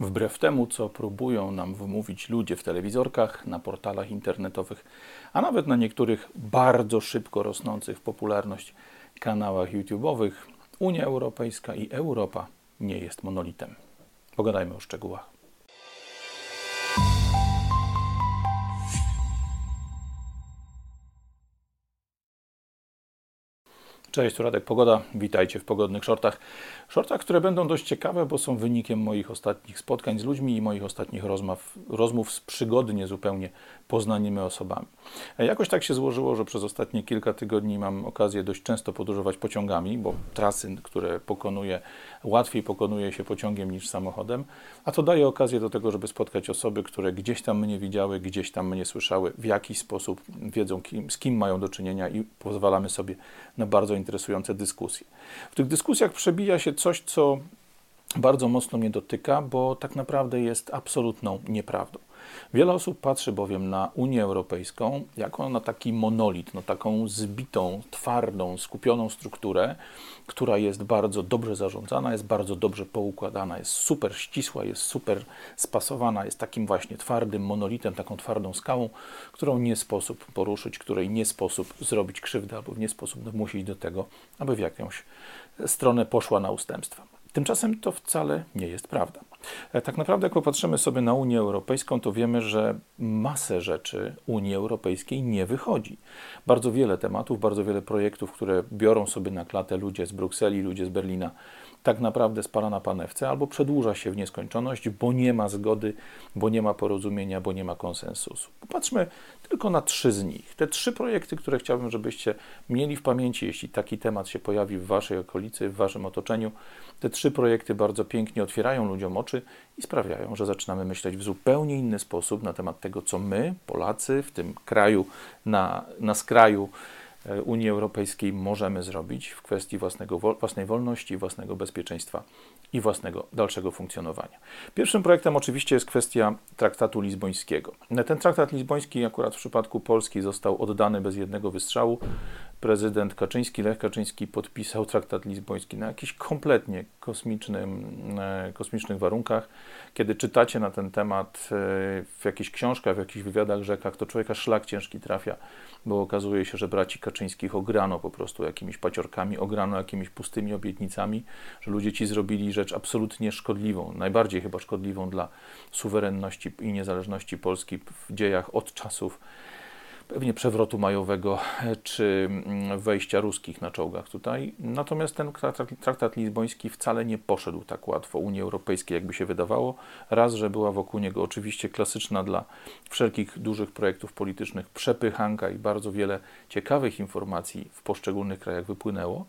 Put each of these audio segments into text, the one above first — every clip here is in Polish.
Wbrew temu, co próbują nam wmówić ludzie w telewizorkach, na portalach internetowych, a nawet na niektórych bardzo szybko rosnących w popularność kanałach YouTube'owych, Unia Europejska i Europa nie jest monolitem. Pogadajmy o szczegółach. Cześć, tu Radek Pogoda. Witajcie w pogodnych shortach. Shortach, które będą dość ciekawe, bo są wynikiem moich ostatnich spotkań z ludźmi i moich ostatnich rozmów, rozmów z przygodnie zupełnie poznanymi osobami. Jakoś tak się złożyło, że przez ostatnie kilka tygodni mam okazję dość często podróżować pociągami, bo trasy, które pokonuję, łatwiej pokonuje się pociągiem niż samochodem, a to daje okazję do tego, żeby spotkać osoby, które gdzieś tam mnie widziały, gdzieś tam mnie słyszały, w jakiś sposób wiedzą, kim, z kim mają do czynienia i pozwalamy sobie na bardzo interesujące dyskusje. W tych dyskusjach przebija się coś, co bardzo mocno mnie dotyka, bo tak naprawdę jest absolutną nieprawdą. Wiele osób patrzy bowiem na Unię Europejską jako na taki monolit, no taką zbitą, twardą, skupioną strukturę, która jest bardzo dobrze zarządzana, jest bardzo dobrze poukładana, jest super ścisła, jest super spasowana, jest takim właśnie twardym monolitem, taką twardą skałą, którą nie sposób poruszyć, której nie sposób zrobić krzywdy albo nie sposób domusić do tego, aby w jakąś stronę poszła na ustępstwa. Tymczasem to wcale nie jest prawda. E, tak naprawdę, jak popatrzymy sobie na Unię Europejską, to wiemy, że masę rzeczy Unii Europejskiej nie wychodzi. Bardzo wiele tematów, bardzo wiele projektów, które biorą sobie na klatę ludzie z Brukseli, ludzie z Berlina, tak naprawdę spala na panewce albo przedłuża się w nieskończoność, bo nie ma zgody, bo nie ma porozumienia, bo nie ma konsensusu. Popatrzmy tylko na trzy z nich. Te trzy projekty, które chciałbym, żebyście mieli w pamięci, jeśli taki temat się pojawi w Waszej okolicy, w Waszym otoczeniu. Te trzy projekty bardzo pięknie otwierają ludziom oczy i sprawiają, że zaczynamy myśleć w zupełnie inny sposób na temat tego, co my, Polacy, w tym kraju, na, na skraju, E, Unii Europejskiej możemy zrobić w kwestii własnego, własnej wolności, własnego bezpieczeństwa i własnego dalszego funkcjonowania. Pierwszym projektem oczywiście jest kwestia traktatu lizbońskiego. Ten traktat lizboński akurat w przypadku Polski został oddany bez jednego wystrzału prezydent Kaczyński, Lech Kaczyński podpisał traktat lizboński na jakichś kompletnie kosmicznym, e, kosmicznych warunkach. Kiedy czytacie na ten temat e, w jakichś książkach, w jakichś wywiadach, rzekach, to człowieka szlak ciężki trafia, bo okazuje się, że braci Kaczyńskich ograno po prostu jakimiś paciorkami, ograno jakimiś pustymi obietnicami, że ludzie ci zrobili rzecz absolutnie szkodliwą, najbardziej chyba szkodliwą dla suwerenności i niezależności Polski w dziejach od czasów pewnie przewrotu majowego czy mm, wejścia ruskich na czołgach tutaj. Natomiast ten traktat lizboński wcale nie poszedł tak łatwo Unii Europejskiej, jakby się wydawało. Raz, że była wokół niego oczywiście klasyczna dla wszelkich dużych projektów politycznych przepychanka i bardzo wiele ciekawych informacji w poszczególnych krajach wypłynęło.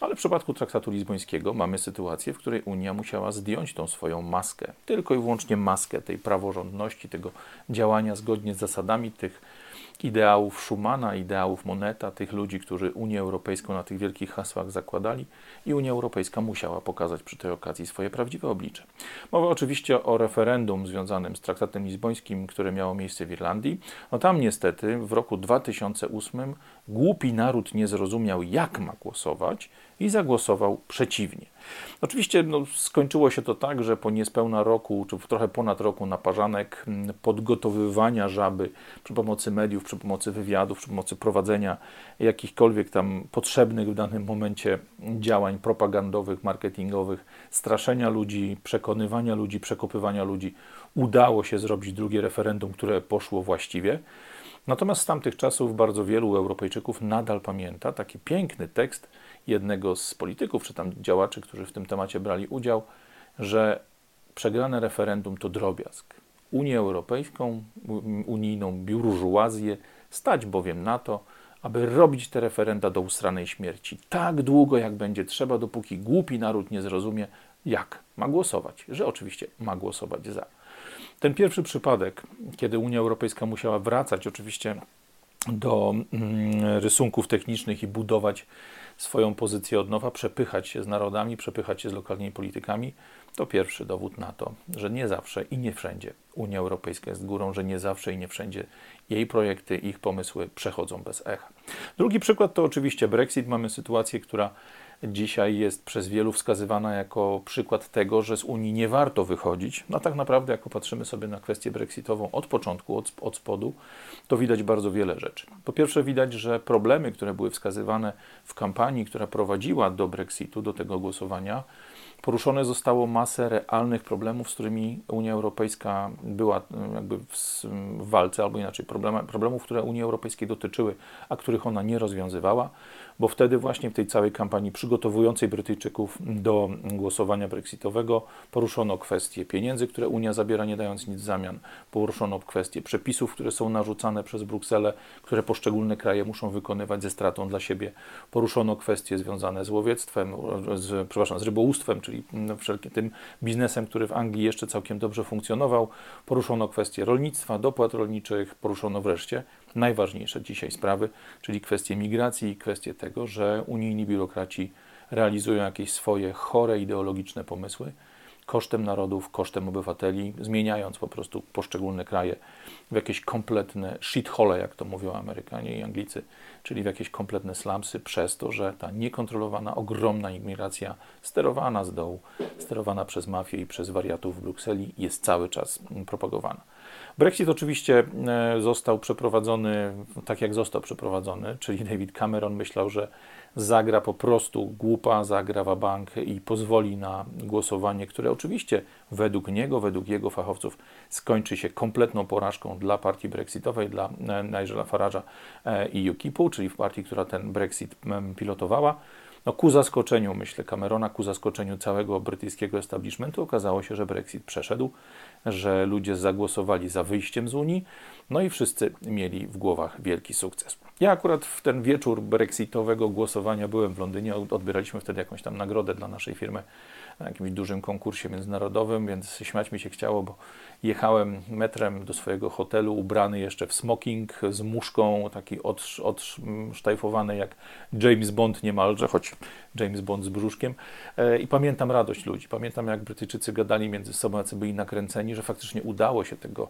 Ale w przypadku traktatu lizbońskiego mamy sytuację, w której Unia musiała zdjąć tą swoją maskę, tylko i wyłącznie maskę tej praworządności, tego działania zgodnie z zasadami tych ideałów Schumana, ideałów Moneta, tych ludzi, którzy Unię Europejską na tych wielkich hasłach zakładali i Unia Europejska musiała pokazać przy tej okazji swoje prawdziwe oblicze. Mowa oczywiście o referendum związanym z traktatem lizbońskim, które miało miejsce w Irlandii. No tam niestety w roku 2008 głupi naród nie zrozumiał, jak ma głosować i zagłosował przeciwnie. Oczywiście no, skończyło się to tak, że po niespełna roku, czy trochę ponad roku naparzanek podgotowywania żaby przy pomocy mediów, przy pomocy wywiadów, przy pomocy prowadzenia jakichkolwiek tam potrzebnych w danym momencie działań propagandowych, marketingowych, straszenia ludzi, przekonywania ludzi, przekopywania ludzi, udało się zrobić drugie referendum, które poszło właściwie. Natomiast z tamtych czasów bardzo wielu Europejczyków nadal pamięta taki piękny tekst jednego z polityków czy tam działaczy, którzy w tym temacie brali udział, że przegrane referendum to drobiazg. Unię Europejską, unijną biurżuazję stać bowiem na to, aby robić te referenda do ustranej śmierci. Tak długo, jak będzie trzeba, dopóki głupi naród nie zrozumie, jak ma głosować, że oczywiście ma głosować za. Ten pierwszy przypadek, kiedy Unia Europejska musiała wracać oczywiście do mm, rysunków technicznych i budować swoją pozycję od nowa, przepychać się z narodami, przepychać się z lokalnymi politykami, to pierwszy dowód na to, że nie zawsze i nie wszędzie Unia Europejska jest górą, że nie zawsze i nie wszędzie jej projekty, ich pomysły przechodzą bez echa. Drugi przykład to oczywiście Brexit. Mamy sytuację, która dzisiaj jest przez wielu wskazywana jako przykład tego, że z Unii nie warto wychodzić. No tak naprawdę, jak popatrzymy sobie na kwestię brexitową od początku, od, od spodu, to widać bardzo wiele rzeczy. Po pierwsze, widać, że problemy, które były wskazywane w kampanii, która prowadziła do Brexitu, do tego głosowania, poruszone zostało masę realnych problemów, z którymi Unia Europejska była jakby w, w walce, albo inaczej, problem, problemów, które Unii Europejskiej dotyczyły, a których ona nie rozwiązywała bo wtedy właśnie w tej całej kampanii przygotowującej Brytyjczyków do głosowania brexitowego poruszono kwestie pieniędzy, które Unia zabiera, nie dając nic w zamian. Poruszono kwestie przepisów, które są narzucane przez Brukselę, które poszczególne kraje muszą wykonywać ze stratą dla siebie. Poruszono kwestie związane z łowiectwem, z, przepraszam, z rybołówstwem, czyli wszelkim tym biznesem, który w Anglii jeszcze całkiem dobrze funkcjonował. Poruszono kwestie rolnictwa, dopłat rolniczych, poruszono wreszcie najważniejsze dzisiaj sprawy, czyli kwestie migracji i kwestie tego, że unijni biurokraci realizują jakieś swoje chore ideologiczne pomysły kosztem narodów, kosztem obywateli, zmieniając po prostu poszczególne kraje w jakieś kompletne shithole, jak to mówią Amerykanie i Anglicy, czyli w jakieś kompletne slumsy, przez to, że ta niekontrolowana, ogromna imigracja sterowana z dołu, sterowana przez mafię i przez wariatów w Brukseli jest cały czas propagowana. Brexit oczywiście e, został przeprowadzony tak, jak został przeprowadzony, czyli David Cameron myślał, że zagra po prostu głupa, zagra bank i pozwoli na głosowanie, które oczywiście według niego, według jego fachowców skończy się kompletną porażką dla partii brexitowej, dla e, Nigela Farage'a e, i UKIP-u, czyli w partii, która ten Brexit pilotowała. No, ku zaskoczeniu, myślę, Camerona, ku zaskoczeniu całego brytyjskiego establishmentu, okazało się, że Brexit przeszedł, że ludzie zagłosowali za wyjściem z Unii, no i wszyscy mieli w głowach wielki sukces. Ja akurat w ten wieczór brexitowego głosowania byłem w Londynie, odbieraliśmy wtedy jakąś tam nagrodę dla naszej firmy na jakimś dużym konkursie międzynarodowym, więc śmiać mi się chciało, bo jechałem metrem do swojego hotelu ubrany jeszcze w smoking z muszką, taki odsztajfowany jak James Bond niemalże, choć James Bond z brzuszkiem. E, I pamiętam radość ludzi. Pamiętam, jak Brytyjczycy gadali między sobą, jacy byli nakręceni, że faktycznie udało się tego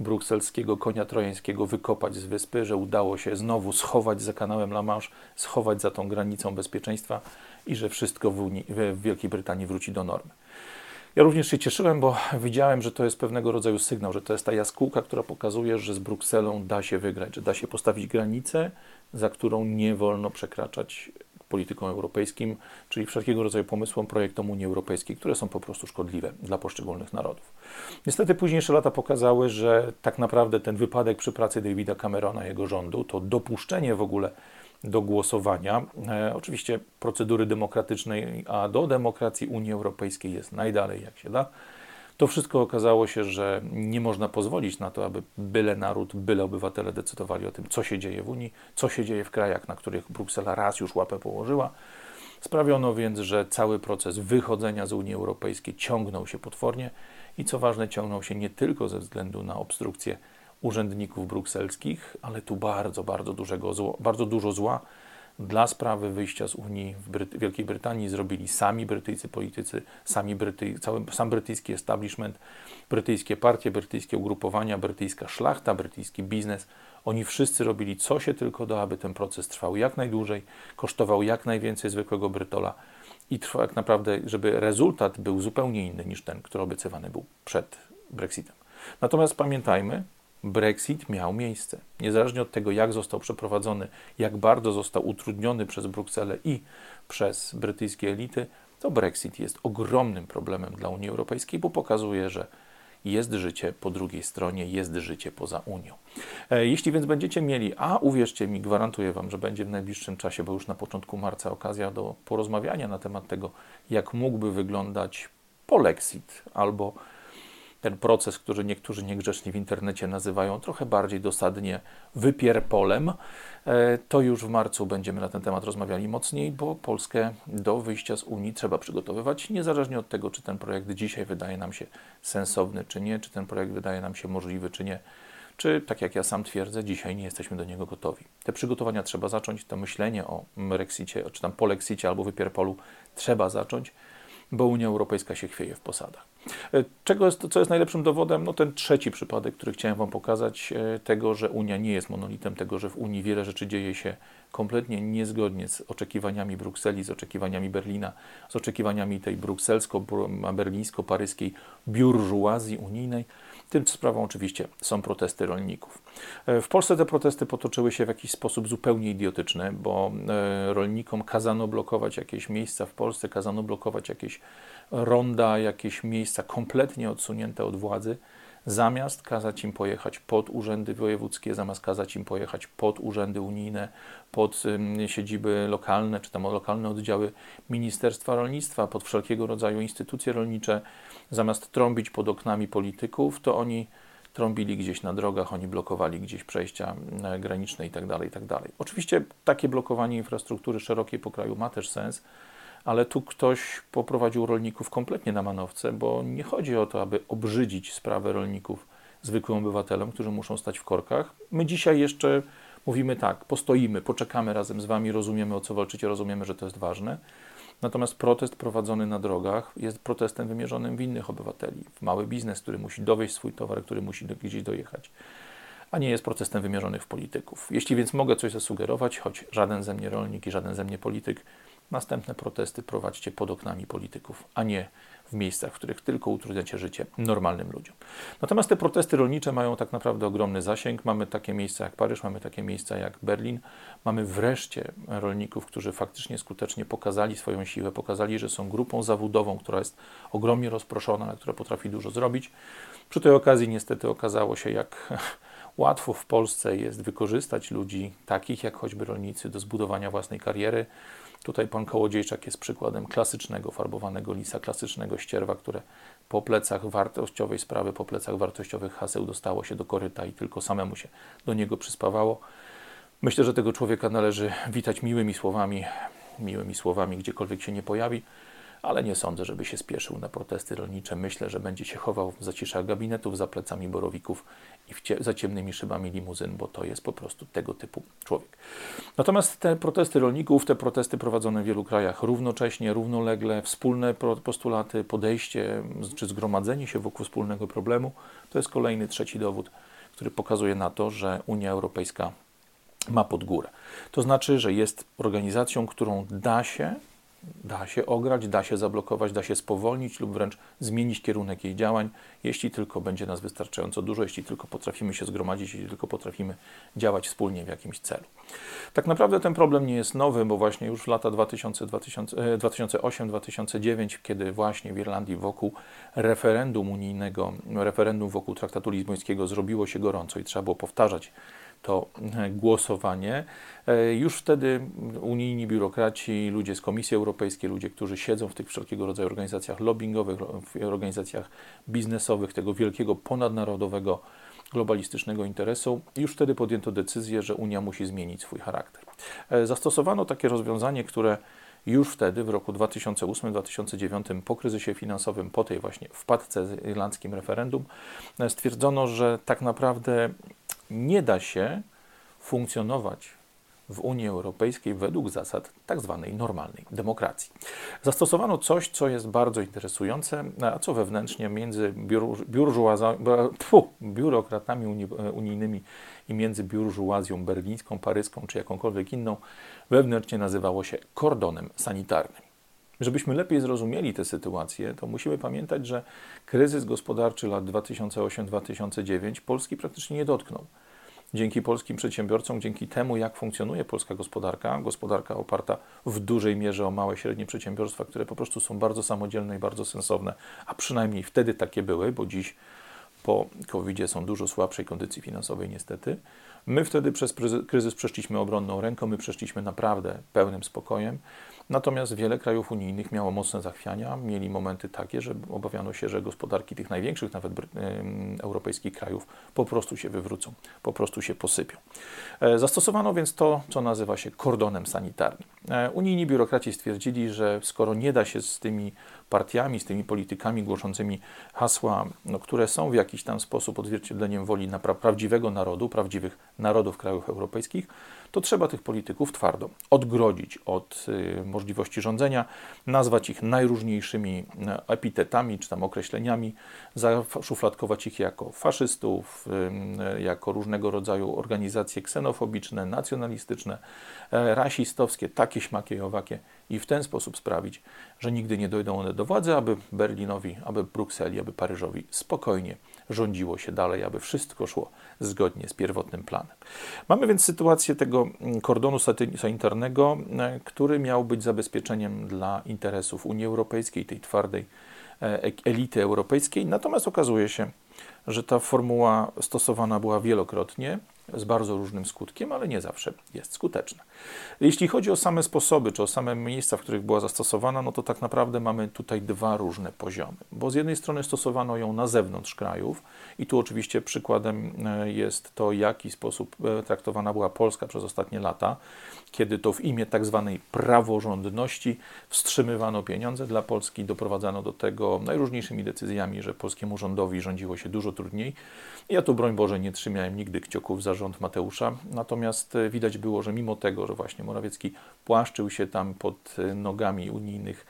brukselskiego konia trojańskiego wykopać z wyspy, że udało się znowu schować za kanałem La Manche, schować za tą granicą bezpieczeństwa i że wszystko w, Unii, w Wielkiej Brytanii wróci do normy. Ja również się cieszyłem, bo widziałem, że to jest pewnego rodzaju sygnał, że to jest ta jaskółka, która pokazuje, że z Brukselą da się wygrać, że da się postawić granicę, za którą nie wolno przekraczać polityką europejskim, czyli wszelkiego rodzaju pomysłom, projektom Unii Europejskiej, które są po prostu szkodliwe dla poszczególnych narodów. Niestety późniejsze lata pokazały, że tak naprawdę ten wypadek przy pracy Davida Camerona i jego rządu, to dopuszczenie w ogóle do głosowania. E, oczywiście procedury demokratycznej, a do demokracji Unii Europejskiej jest najdalej jak się da. To wszystko okazało się, że nie można pozwolić na to, aby byle naród, byle obywatele decydowali o tym, co się dzieje w Unii, co się dzieje w krajach, na których Bruksela raz już łapę położyła. Sprawiono więc, że cały proces wychodzenia z Unii Europejskiej ciągnął się potwornie i co ważne, ciągnął się nie tylko ze względu na obstrukcję urzędników brukselskich, ale tu bardzo, bardzo, dużego bardzo dużo zła dla sprawy wyjścia z Unii w Bryty Wielkiej Brytanii zrobili sami brytyjscy politycy, sami Bryty cały, sam brytyjski establishment, brytyjskie partie, brytyjskie ugrupowania, brytyjska szlachta, brytyjski biznes. Oni wszyscy robili co się tylko da, aby ten proces trwał jak najdłużej, kosztował jak najwięcej zwykłego Brytola i trwał jak naprawdę, żeby rezultat był zupełnie inny niż ten, który obiecywany był przed Brexitem. Natomiast pamiętajmy, Brexit miał miejsce. Niezależnie od tego, jak został przeprowadzony, jak bardzo został utrudniony przez Brukselę i przez brytyjskie elity, to Brexit jest ogromnym problemem dla Unii Europejskiej, bo pokazuje, że jest życie po drugiej stronie, jest życie poza Unią. E, jeśli więc będziecie mieli, a uwierzcie mi, gwarantuję Wam, że będzie w najbliższym czasie, bo już na początku marca okazja do porozmawiania na temat tego, jak mógłby wyglądać polexit albo ten proces, który niektórzy niegrzeczni w internecie nazywają trochę bardziej dosadnie wypierpolem, e, to już w marcu będziemy na ten temat rozmawiali mocniej, bo Polskę do wyjścia z Unii trzeba przygotowywać, niezależnie od tego, czy ten projekt dzisiaj wydaje nam się sensowny, czy nie, czy ten projekt wydaje nam się możliwy, czy nie czy tak jak ja sam twierdzę, dzisiaj nie jesteśmy do niego gotowi. Te przygotowania trzeba zacząć, to myślenie o Brexicie, czy tam polexicie albo wypierpolu trzeba zacząć, bo Unia Europejska się chwieje w posadach. E, czego jest, co jest najlepszym dowodem? No ten trzeci przypadek, który chciałem Wam pokazać, e, tego, że Unia nie jest monolitem, tego, że w Unii wiele rzeczy dzieje się kompletnie niezgodnie z oczekiwaniami Brukseli, z oczekiwaniami Berlina, z oczekiwaniami tej brukselsko-berlińsko-paryskiej biurżuazji unijnej. Tym sprawą oczywiście są protesty rolników. E, w Polsce te protesty potoczyły się w jakiś sposób zupełnie idiotyczny, bo rolnikom kazano blokować jakieś miejsca w Polsce, kazano blokować jakieś ronda, jakieś miejsca kompletnie odsunięte od władzy, zamiast kazać im pojechać pod urzędy wojewódzkie, zamiast kazać im pojechać pod urzędy unijne, pod siedziby lokalne, czy tam lokalne oddziały Ministerstwa Rolnictwa, pod wszelkiego rodzaju instytucje rolnicze, zamiast trąbić pod oknami polityków, to oni trąbili gdzieś na drogach, oni blokowali gdzieś przejścia graniczne itd. Tak itd. Tak Oczywiście takie blokowanie infrastruktury szerokiej po kraju ma też sens, ale tu ktoś poprowadził rolników kompletnie na manowce, bo nie chodzi o to, aby obrzydzić sprawę rolników zwykłym obywatelom, którzy muszą stać w korkach. My dzisiaj jeszcze mówimy tak, postoimy, poczekamy razem z Wami, rozumiemy o co walczycie, rozumiemy, że to jest ważne. Natomiast protest prowadzony na drogach jest protestem wymierzonym w innych obywateli, w mały biznes, który musi dowieść swój towar, który musi gdzieś dojechać, a nie jest protestem wymierzonych w polityków. Jeśli więc mogę coś zasugerować, choć żaden ze mnie rolnik i żaden ze mnie polityk Następne protesty prowadźcie pod oknami polityków, a nie w miejscach, w których tylko utrudniacie życie normalnym ludziom. Natomiast te protesty rolnicze mają tak naprawdę ogromny zasięg. Mamy takie miejsca jak Paryż, mamy takie miejsca jak Berlin. Mamy wreszcie rolników, którzy faktycznie skutecznie pokazali swoją siłę, pokazali, że są grupą zawodową, która jest ogromnie rozproszona, ale która potrafi dużo zrobić. Przy tej okazji niestety okazało się, jak łatwo w Polsce jest wykorzystać ludzi takich jak choćby rolnicy do zbudowania własnej kariery Tutaj pan Kołodziejczak jest przykładem klasycznego farbowanego lisa, klasycznego ścierwa, które po plecach wartościowej sprawy, po plecach wartościowych haseł dostało się do koryta i tylko samemu się do niego przyspawało. Myślę, że tego człowieka należy witać miłymi słowami, miłymi słowami, gdziekolwiek się nie pojawi ale nie sądzę, żeby się spieszył na protesty rolnicze. Myślę, że będzie się chował w zaciszach gabinetów, za plecami borowików i za ciemnymi szybami limuzyn, bo to jest po prostu tego typu człowiek. Natomiast te protesty rolników, te protesty prowadzone w wielu krajach równocześnie, równolegle, wspólne postulaty, podejście czy zgromadzenie się wokół wspólnego problemu, to jest kolejny trzeci dowód, który pokazuje na to, że Unia Europejska ma pod górę. To znaczy, że jest organizacją, którą da się da się ograć, da się zablokować, da się spowolnić lub wręcz zmienić kierunek jej działań, jeśli tylko będzie nas wystarczająco dużo, jeśli tylko potrafimy się zgromadzić, jeśli tylko potrafimy działać wspólnie w jakimś celu. Tak naprawdę ten problem nie jest nowy, bo właśnie już w lata 2008-2009, kiedy właśnie w Irlandii wokół referendum unijnego, referendum wokół traktatu lizbońskiego zrobiło się gorąco i trzeba było powtarzać to głosowanie. E, już wtedy unijni biurokraci, ludzie z Komisji Europejskiej, ludzie, którzy siedzą w tych wszelkiego rodzaju organizacjach lobbyingowych, w organizacjach biznesowych, tego wielkiego ponadnarodowego globalistycznego interesu, już wtedy podjęto decyzję, że Unia musi zmienić swój charakter. E, zastosowano takie rozwiązanie, które już wtedy, w roku 2008-2009, po kryzysie finansowym, po tej właśnie wpadce z irlandzkim referendum, e, stwierdzono, że tak naprawdę nie da się funkcjonować w Unii Europejskiej według zasad tak zwanej normalnej demokracji. Zastosowano coś, co jest bardzo interesujące, a co wewnętrznie między biurokratami unijnymi i między biurżuazją berlińską, paryską czy jakąkolwiek inną wewnętrznie nazywało się kordonem sanitarnym. Żebyśmy lepiej zrozumieli tę sytuację, to musimy pamiętać, że kryzys gospodarczy lat 2008-2009 Polski praktycznie nie dotknął. Dzięki polskim przedsiębiorcom, dzięki temu, jak funkcjonuje polska gospodarka, gospodarka oparta w dużej mierze o małe i średnie przedsiębiorstwa, które po prostu są bardzo samodzielne i bardzo sensowne, a przynajmniej wtedy takie były, bo dziś po covid są dużo słabszej kondycji finansowej niestety. My wtedy przez kryzys przeszliśmy obronną ręką, my przeszliśmy naprawdę pełnym spokojem. Natomiast wiele krajów unijnych miało mocne zachwiania, mieli momenty takie, że obawiano się, że gospodarki tych największych nawet europejskich krajów po prostu się wywrócą, po prostu się posypią. E, zastosowano więc to, co nazywa się kordonem sanitarnym. E, unijni biurokraci stwierdzili, że skoro nie da się z tymi partiami, z tymi politykami głoszącymi hasła, no, które są w jakiś tam sposób odzwierciedleniem woli na pra prawdziwego narodu, prawdziwych narodów krajów europejskich, to trzeba tych polityków twardo odgrodzić od y, możliwości rządzenia, nazwać ich najróżniejszymi y, epitetami czy tam określeniami, zaszufladkować ich jako faszystów, y, jako różnego rodzaju organizacje ksenofobiczne, nacjonalistyczne, e, rasistowskie, takie, śmakie i owakie i w ten sposób sprawić, że nigdy nie dojdą one do władzy, aby Berlinowi, aby Brukseli, aby Paryżowi spokojnie rządziło się dalej, aby wszystko szło zgodnie z pierwotnym planem. Mamy więc sytuację tego mm, kordonu sanitarnego, e, który miał być zabezpieczeniem dla interesów Unii Europejskiej, tej twardej e, elity europejskiej, natomiast okazuje się, że ta formuła stosowana była wielokrotnie z bardzo różnym skutkiem, ale nie zawsze jest skuteczna. Jeśli chodzi o same sposoby, czy o same miejsca, w których była zastosowana, no to tak naprawdę mamy tutaj dwa różne poziomy, bo z jednej strony stosowano ją na zewnątrz krajów i tu oczywiście przykładem e, jest to, jaki sposób e, traktowana była Polska przez ostatnie lata, kiedy to w imię tak zwanej praworządności wstrzymywano pieniądze dla Polski, doprowadzano do tego najróżniejszymi decyzjami, że polskiemu rządowi rządziło się dużo trudniej. Ja tu, broń Boże, nie trzymałem nigdy kciuków za rząd Mateusza, natomiast e, widać było, że mimo tego, że właśnie Morawiecki płaszczył się tam pod e, nogami unijnych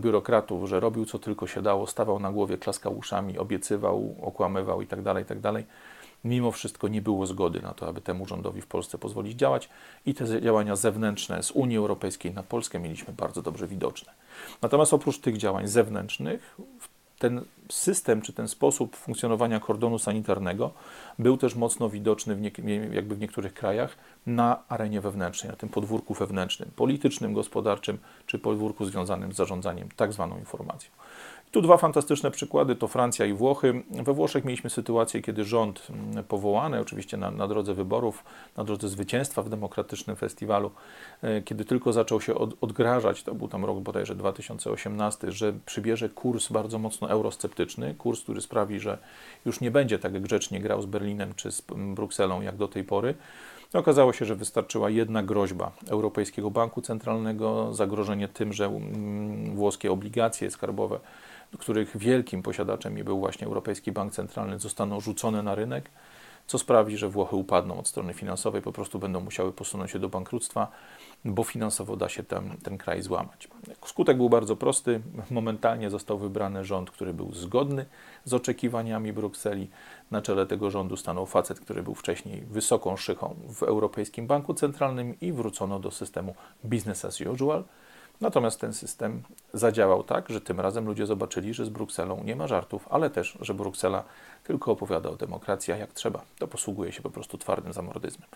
biurokratów, że robił co tylko się dało, stawał na głowie, klaskał uszami, obiecywał, okłamywał itd., tak itd., tak mimo wszystko nie było zgody na to, aby temu rządowi w Polsce pozwolić działać i te działania zewnętrzne z Unii Europejskiej na Polskę mieliśmy bardzo dobrze widoczne. Natomiast oprócz tych działań zewnętrznych, ten system czy ten sposób funkcjonowania kordonu sanitarnego był też mocno widoczny w, nie, jakby w niektórych krajach na arenie wewnętrznej, na tym podwórku wewnętrznym, politycznym, gospodarczym czy podwórku związanym z zarządzaniem tak zwaną informacją. Tu dwa fantastyczne przykłady to Francja i Włochy. We Włoszech mieliśmy sytuację, kiedy rząd mm, powołany, oczywiście na, na drodze wyborów, na drodze zwycięstwa w demokratycznym festiwalu, e, kiedy tylko zaczął się od, odgrażać, to był tam rok bodajże 2018, że przybierze kurs bardzo mocno eurosceptyczny, kurs, który sprawi, że już nie będzie tak grzecznie grał z Berlinem czy z Brukselą jak do tej pory. Okazało się, że wystarczyła jedna groźba Europejskiego Banku Centralnego, zagrożenie tym, że mm, włoskie obligacje skarbowe których wielkim posiadaczem był właśnie Europejski Bank Centralny, zostaną rzucone na rynek, co sprawi, że Włochy upadną od strony finansowej, po prostu będą musiały posunąć się do bankructwa, bo finansowo da się ten, ten kraj złamać. Skutek był bardzo prosty. Momentalnie został wybrany rząd, który był zgodny z oczekiwaniami Brukseli. Na czele tego rządu stanął facet, który był wcześniej wysoką szychą w Europejskim Banku Centralnym i wrócono do systemu business as usual – Natomiast ten system zadziałał tak, że tym razem ludzie zobaczyli, że z Brukselą nie ma żartów, ale też, że Bruksela tylko opowiada o demokracji, a jak trzeba, to posługuje się po prostu twardym zamordyzmem.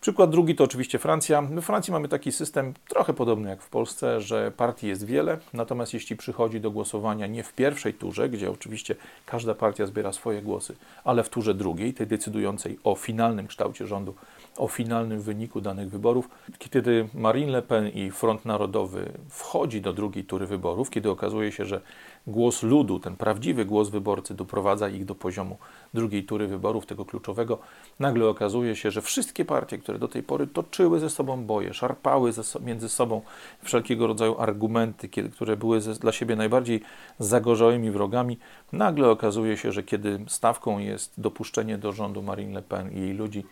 Przykład drugi to oczywiście Francja. We Francji mamy taki system trochę podobny jak w Polsce, że partii jest wiele, natomiast jeśli przychodzi do głosowania nie w pierwszej turze, gdzie oczywiście każda partia zbiera swoje głosy, ale w turze drugiej, tej decydującej o finalnym kształcie rządu, o finalnym wyniku danych wyborów. Kiedy Marine Le Pen i Front Narodowy wchodzi do drugiej tury wyborów, kiedy okazuje się, że głos ludu, ten prawdziwy głos wyborcy doprowadza ich do poziomu drugiej tury wyborów, tego kluczowego, nagle okazuje się, że wszystkie partie, które do tej pory toczyły ze sobą boje, szarpały między sobą wszelkiego rodzaju argumenty, kiedy, które były dla siebie najbardziej zagorzałymi wrogami, nagle okazuje się, że kiedy stawką jest dopuszczenie do rządu Marine Le Pen i jej ludzi,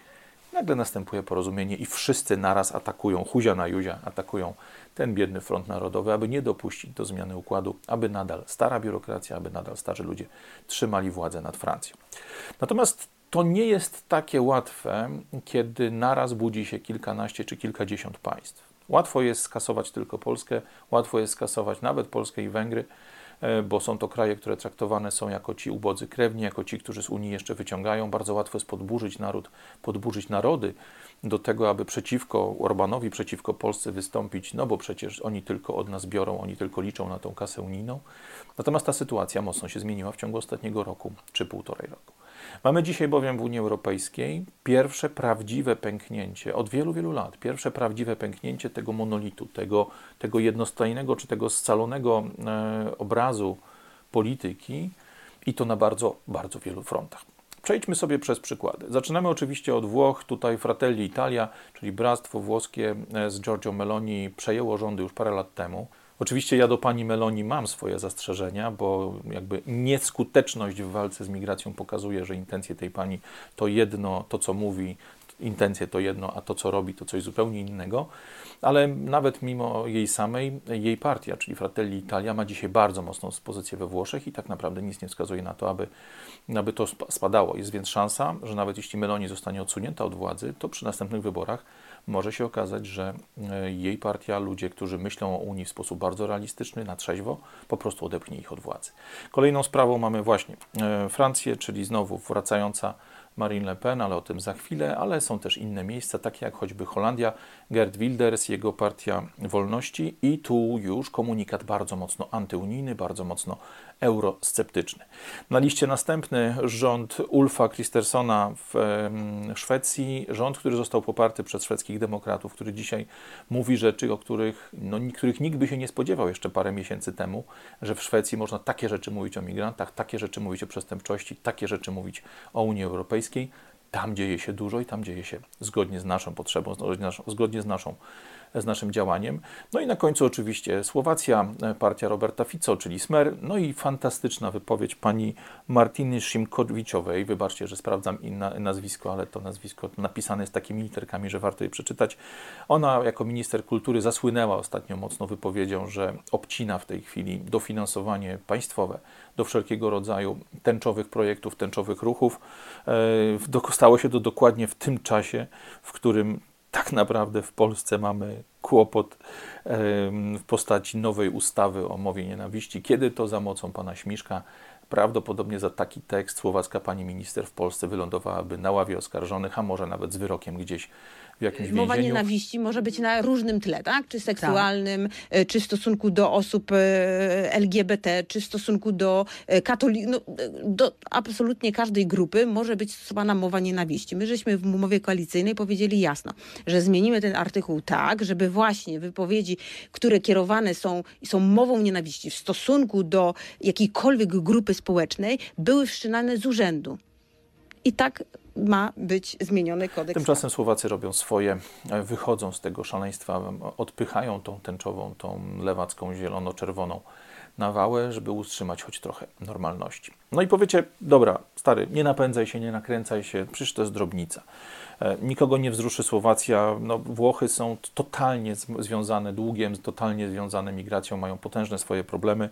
Nagle następuje porozumienie i wszyscy naraz atakują, huzia na juzia, atakują ten biedny front narodowy, aby nie dopuścić do zmiany układu, aby nadal stara biurokracja, aby nadal starzy ludzie trzymali władzę nad Francją. Natomiast to nie jest takie łatwe, kiedy naraz budzi się kilkanaście czy kilkadziesiąt państw. Łatwo jest skasować tylko Polskę, łatwo jest skasować nawet Polskę i Węgry, bo są to kraje, które traktowane są jako ci ubodzy krewni, jako ci, którzy z Unii jeszcze wyciągają. Bardzo łatwo jest podburzyć naród, podburzyć narody do tego, aby przeciwko Orbanowi, przeciwko Polsce wystąpić, no bo przecież oni tylko od nas biorą, oni tylko liczą na tą kasę unijną. Natomiast ta sytuacja mocno się zmieniła w ciągu ostatniego roku czy półtorej roku. Mamy dzisiaj bowiem w Unii Europejskiej pierwsze prawdziwe pęknięcie od wielu, wielu lat, pierwsze prawdziwe pęknięcie tego monolitu, tego, tego jednostajnego czy tego scalonego e, obrazu polityki i to na bardzo, bardzo wielu frontach. Przejdźmy sobie przez przykłady. Zaczynamy oczywiście od Włoch. Tutaj Fratelli Italia, czyli bractwo włoskie e, z Giorgio Meloni przejęło rządy już parę lat temu. Oczywiście ja do pani Meloni mam swoje zastrzeżenia, bo jakby nieskuteczność w walce z migracją pokazuje, że intencje tej pani to jedno, to co mówi, intencje to jedno, a to co robi to coś zupełnie innego. Ale nawet mimo jej samej, jej partia, czyli Fratelli Italia, ma dzisiaj bardzo mocną pozycję we Włoszech i tak naprawdę nic nie wskazuje na to, aby, aby to spadało. Jest więc szansa, że nawet jeśli Meloni zostanie odsunięta od władzy, to przy następnych wyborach może się okazać, że e, jej partia, ludzie, którzy myślą o Unii w sposób bardzo realistyczny, na trzeźwo, po prostu odepchnie ich od władzy. Kolejną sprawą mamy właśnie e, Francję, czyli znowu wracająca Marine Le Pen, ale o tym za chwilę, ale są też inne miejsca, takie jak choćby Holandia, Gerd Wilders, jego partia Wolności i tu już komunikat bardzo mocno antyunijny, bardzo mocno eurosceptyczny. Na liście następny rząd Ulfa Kristersona w Szwecji, rząd, który został poparty przez szwedzkich demokratów, który dzisiaj mówi rzeczy, o których, no, których nikt by się nie spodziewał jeszcze parę miesięcy temu, że w Szwecji można takie rzeczy mówić o migrantach, takie rzeczy mówić o przestępczości, takie rzeczy mówić o Unii Europejskiej. Tam dzieje się dużo i tam dzieje się zgodnie z naszą potrzebą, zgodnie z naszą z naszym działaniem. No i na końcu oczywiście Słowacja, e, partia Roberta Fico, czyli Smer, no i fantastyczna wypowiedź pani Martiny Szymkowiciowej. Wybaczcie, że sprawdzam inna, nazwisko, ale to nazwisko napisane jest takimi literkami, że warto je przeczytać. Ona jako minister kultury zasłynęła ostatnio mocno wypowiedzią, że obcina w tej chwili dofinansowanie państwowe do wszelkiego rodzaju tęczowych projektów, tęczowych ruchów. E, stało się to dokładnie w tym czasie, w którym tak naprawdę w Polsce mamy kłopot w postaci nowej ustawy o mowie nienawiści. Kiedy to za mocą pana Śmiszka prawdopodobnie za taki tekst słowacka pani minister w Polsce wylądowałaby na ławie oskarżonych, a może nawet z wyrokiem gdzieś w jakimś Mowa więzieniu. nienawiści może być na różnym tle, tak? Czy seksualnym, tak. czy w stosunku do osób e, LGBT, czy w stosunku do katolików, no, do absolutnie każdej grupy może być stosowana mowa nienawiści. My żeśmy w umowie koalicyjnej powiedzieli jasno, że zmienimy ten artykuł tak, żeby właśnie wypowiedzi, które kierowane są, są mową nienawiści w stosunku do jakiejkolwiek grupy społecznej, były wszczynane z urzędu. I tak ma być zmieniony kodeks. Tymczasem Słowacy robią swoje, e, wychodzą z tego szaleństwa, odpychają tą tęczową, tą lewacką, zielono-czerwoną nawałę, żeby utrzymać choć trochę normalności. No i powiecie, dobra, stary, nie napędzaj się, nie nakręcaj się, przecież to jest drobnica. E, nikogo nie wzruszy Słowacja. No, Włochy są totalnie związane długiem, totalnie związane migracją, mają potężne swoje problemy.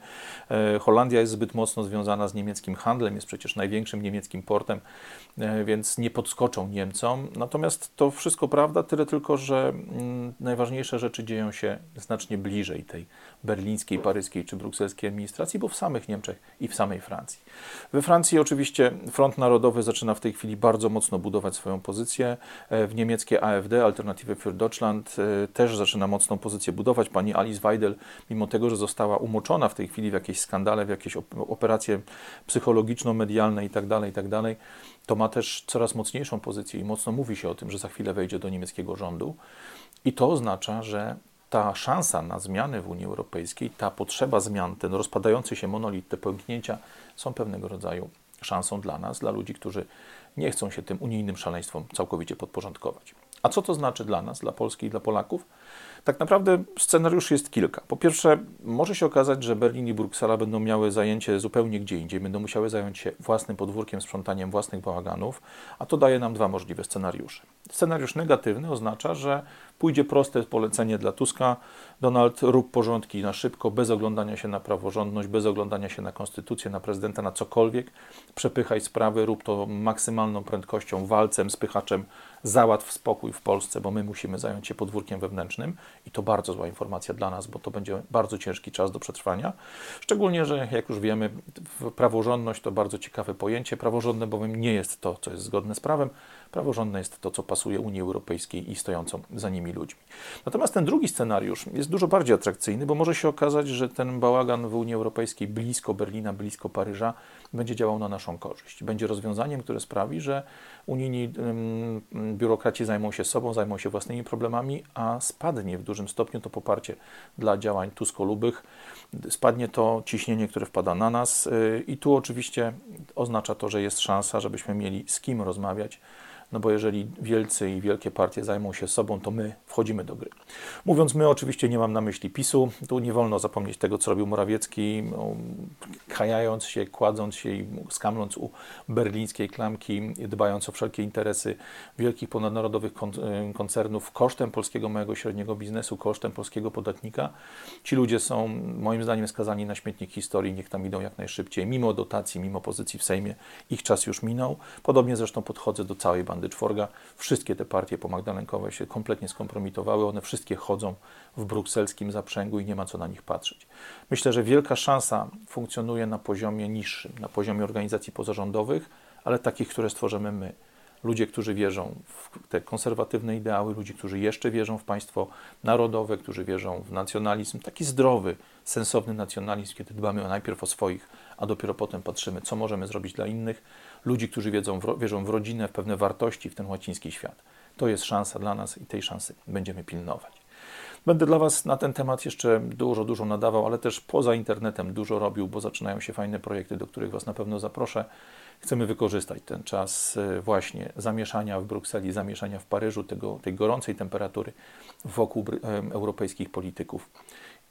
E, Holandia jest zbyt mocno związana z niemieckim handlem, jest przecież największym niemieckim portem, e, więc nie podskoczą Niemcom. Natomiast to wszystko prawda, tyle tylko, że mm, najważniejsze rzeczy dzieją się znacznie bliżej tej berlińskiej, paryskiej czy brukselskiej administracji, bo w samych Niemczech i w samej Francji. We Francji oczywiście Front Narodowy zaczyna w tej chwili bardzo mocno budować swoją pozycję. E, w niemieckie AfD, Alternative für Deutschland, e, też zaczyna mocną pozycję budować. Pani Alice Weidel, mimo tego, że została umoczona w tej chwili w jakieś skandale, w jakieś operacje psychologiczno-medialne itd., tak itd., tak to ma też coraz mocniejszą pozycję i mocno mówi się o tym, że za chwilę wejdzie do niemieckiego rządu. I to oznacza, że ta szansa na zmiany w Unii Europejskiej, ta potrzeba zmian, ten rozpadający się monolit, te pęknięcia są pewnego rodzaju szansą dla nas, dla ludzi, którzy nie chcą się tym unijnym szaleństwom całkowicie podporządkować. A co to znaczy dla nas, dla Polski i dla Polaków? Tak naprawdę scenariuszy jest kilka. Po pierwsze, może się okazać, że Berlin i Bruksela będą miały zajęcie zupełnie gdzie indziej, będą musiały zająć się własnym podwórkiem, sprzątaniem własnych bałaganów, a to daje nam dwa możliwe scenariusze. Scenariusz negatywny oznacza, że pójdzie proste polecenie dla Tuska: Donald, rób porządki na szybko, bez oglądania się na praworządność, bez oglądania się na konstytucję, na prezydenta, na cokolwiek. Przepychaj sprawy, rób to maksymalną prędkością, walcem, spychaczem, załatw spokój w Polsce, bo my musimy zająć się podwórkiem wewnętrznym i to bardzo zła informacja dla nas, bo to będzie bardzo ciężki czas do przetrwania. Szczególnie, że jak już wiemy, praworządność to bardzo ciekawe pojęcie. Praworządne bowiem nie jest to, co jest zgodne z prawem. Praworządne jest to, co pasuje Unii Europejskiej i stojącą za nimi ludźmi. Natomiast ten drugi scenariusz jest dużo bardziej atrakcyjny, bo może się okazać, że ten bałagan w Unii Europejskiej blisko Berlina, blisko Paryża będzie działał na naszą korzyść. Będzie rozwiązaniem, które sprawi, że unijni biurokraci zajmą się sobą, zajmą się własnymi problemami, a spadnie w dużym stopniu to poparcie dla działań tuskolubych, spadnie to ciśnienie, które wpada na nas y, i tu oczywiście oznacza to, że jest szansa, żebyśmy mieli z kim rozmawiać, no bo jeżeli wielcy i wielkie partie zajmą się sobą, to my wchodzimy do gry. Mówiąc my, oczywiście nie mam na myśli PiSu, tu nie wolno zapomnieć tego, co robił Morawiecki, no, kajając się, kładząc się i skamląc u berlińskiej klamki, dbając o wszelkie interesy wielkich ponadnarodowych koncernów kosztem polskiego małego średniego biznesu, kosztem polskiego podatnika. Ci ludzie są moim zdaniem skazani na śmietnik historii, niech tam idą jak najszybciej, mimo dotacji, mimo pozycji w Sejmie. Ich czas już minął. Podobnie zresztą podchodzę do całej bandy czworga. Wszystkie te partie pomagdalenkowe się kompletnie skompromitowały, one wszystkie chodzą w brukselskim zaprzęgu i nie ma co na nich patrzeć. Myślę, że wielka szansa funkcjonuje na poziomie niższym, na poziomie organizacji pozarządowych, ale takich, które stworzymy my ludzie, którzy wierzą w te konserwatywne ideały, ludzie, którzy jeszcze wierzą w państwo narodowe, którzy wierzą w nacjonalizm, taki zdrowy, sensowny nacjonalizm, kiedy dbamy najpierw o swoich, a dopiero potem patrzymy, co możemy zrobić dla innych, ludzi, którzy wiedzą, wierzą w rodzinę, w pewne wartości, w ten łaciński świat. To jest szansa dla nas i tej szansy będziemy pilnować. Będę dla Was na ten temat jeszcze dużo, dużo nadawał, ale też poza internetem dużo robił, bo zaczynają się fajne projekty, do których Was na pewno zaproszę. Chcemy wykorzystać ten czas e, właśnie zamieszania w Brukseli, zamieszania w Paryżu, tego, tej gorącej temperatury wokół europejskich polityków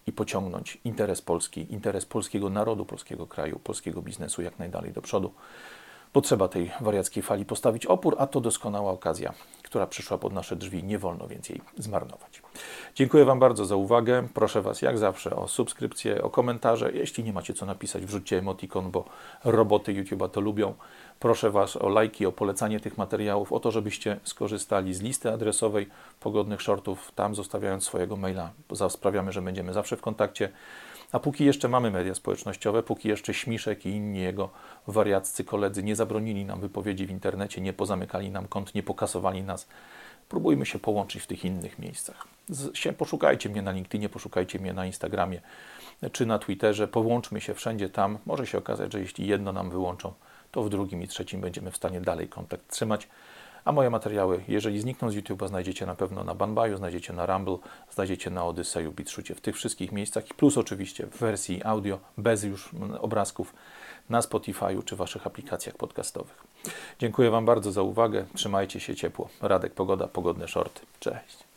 i pociągnąć interes Polski, interes polskiego narodu, polskiego kraju, polskiego biznesu jak najdalej do przodu. Potrzeba tej wariackiej fali postawić opór, a to doskonała okazja, która przyszła pod nasze drzwi. Nie wolno więc jej zmarnować. Dziękuję Wam bardzo za uwagę. Proszę Was jak zawsze o subskrypcję, o komentarze. Jeśli nie macie co napisać, wrzućcie emotikon, bo roboty YouTube'a to lubią. Proszę Was o lajki, o polecanie tych materiałów, o to, żebyście skorzystali z listy adresowej pogodnych shortów, tam zostawiając swojego maila. Sprawiamy, że będziemy zawsze w kontakcie. A póki jeszcze mamy media społecznościowe, póki jeszcze Śmiszek i inni jego wariaccy koledzy nie zabronili nam wypowiedzi w internecie, nie pozamykali nam kont, nie pokasowali nas, próbujmy się połączyć w tych innych miejscach. Z, się, poszukajcie mnie na LinkedInie, poszukajcie mnie na Instagramie czy na Twitterze, połączmy się wszędzie tam. Może się okazać, że jeśli jedno nam wyłączą, to w drugim i trzecim będziemy w stanie dalej kontakt trzymać. A moje materiały, jeżeli znikną z YouTube'a, znajdziecie na pewno na Banbaju, znajdziecie na Rumble, znajdziecie na Odysseju, Bitshucie, w tych wszystkich miejscach, plus oczywiście w wersji audio, bez już obrazków, na Spotify'u czy Waszych aplikacjach podcastowych. Dziękuję Wam bardzo za uwagę, trzymajcie się ciepło. Radek Pogoda, Pogodne Shorty. Cześć.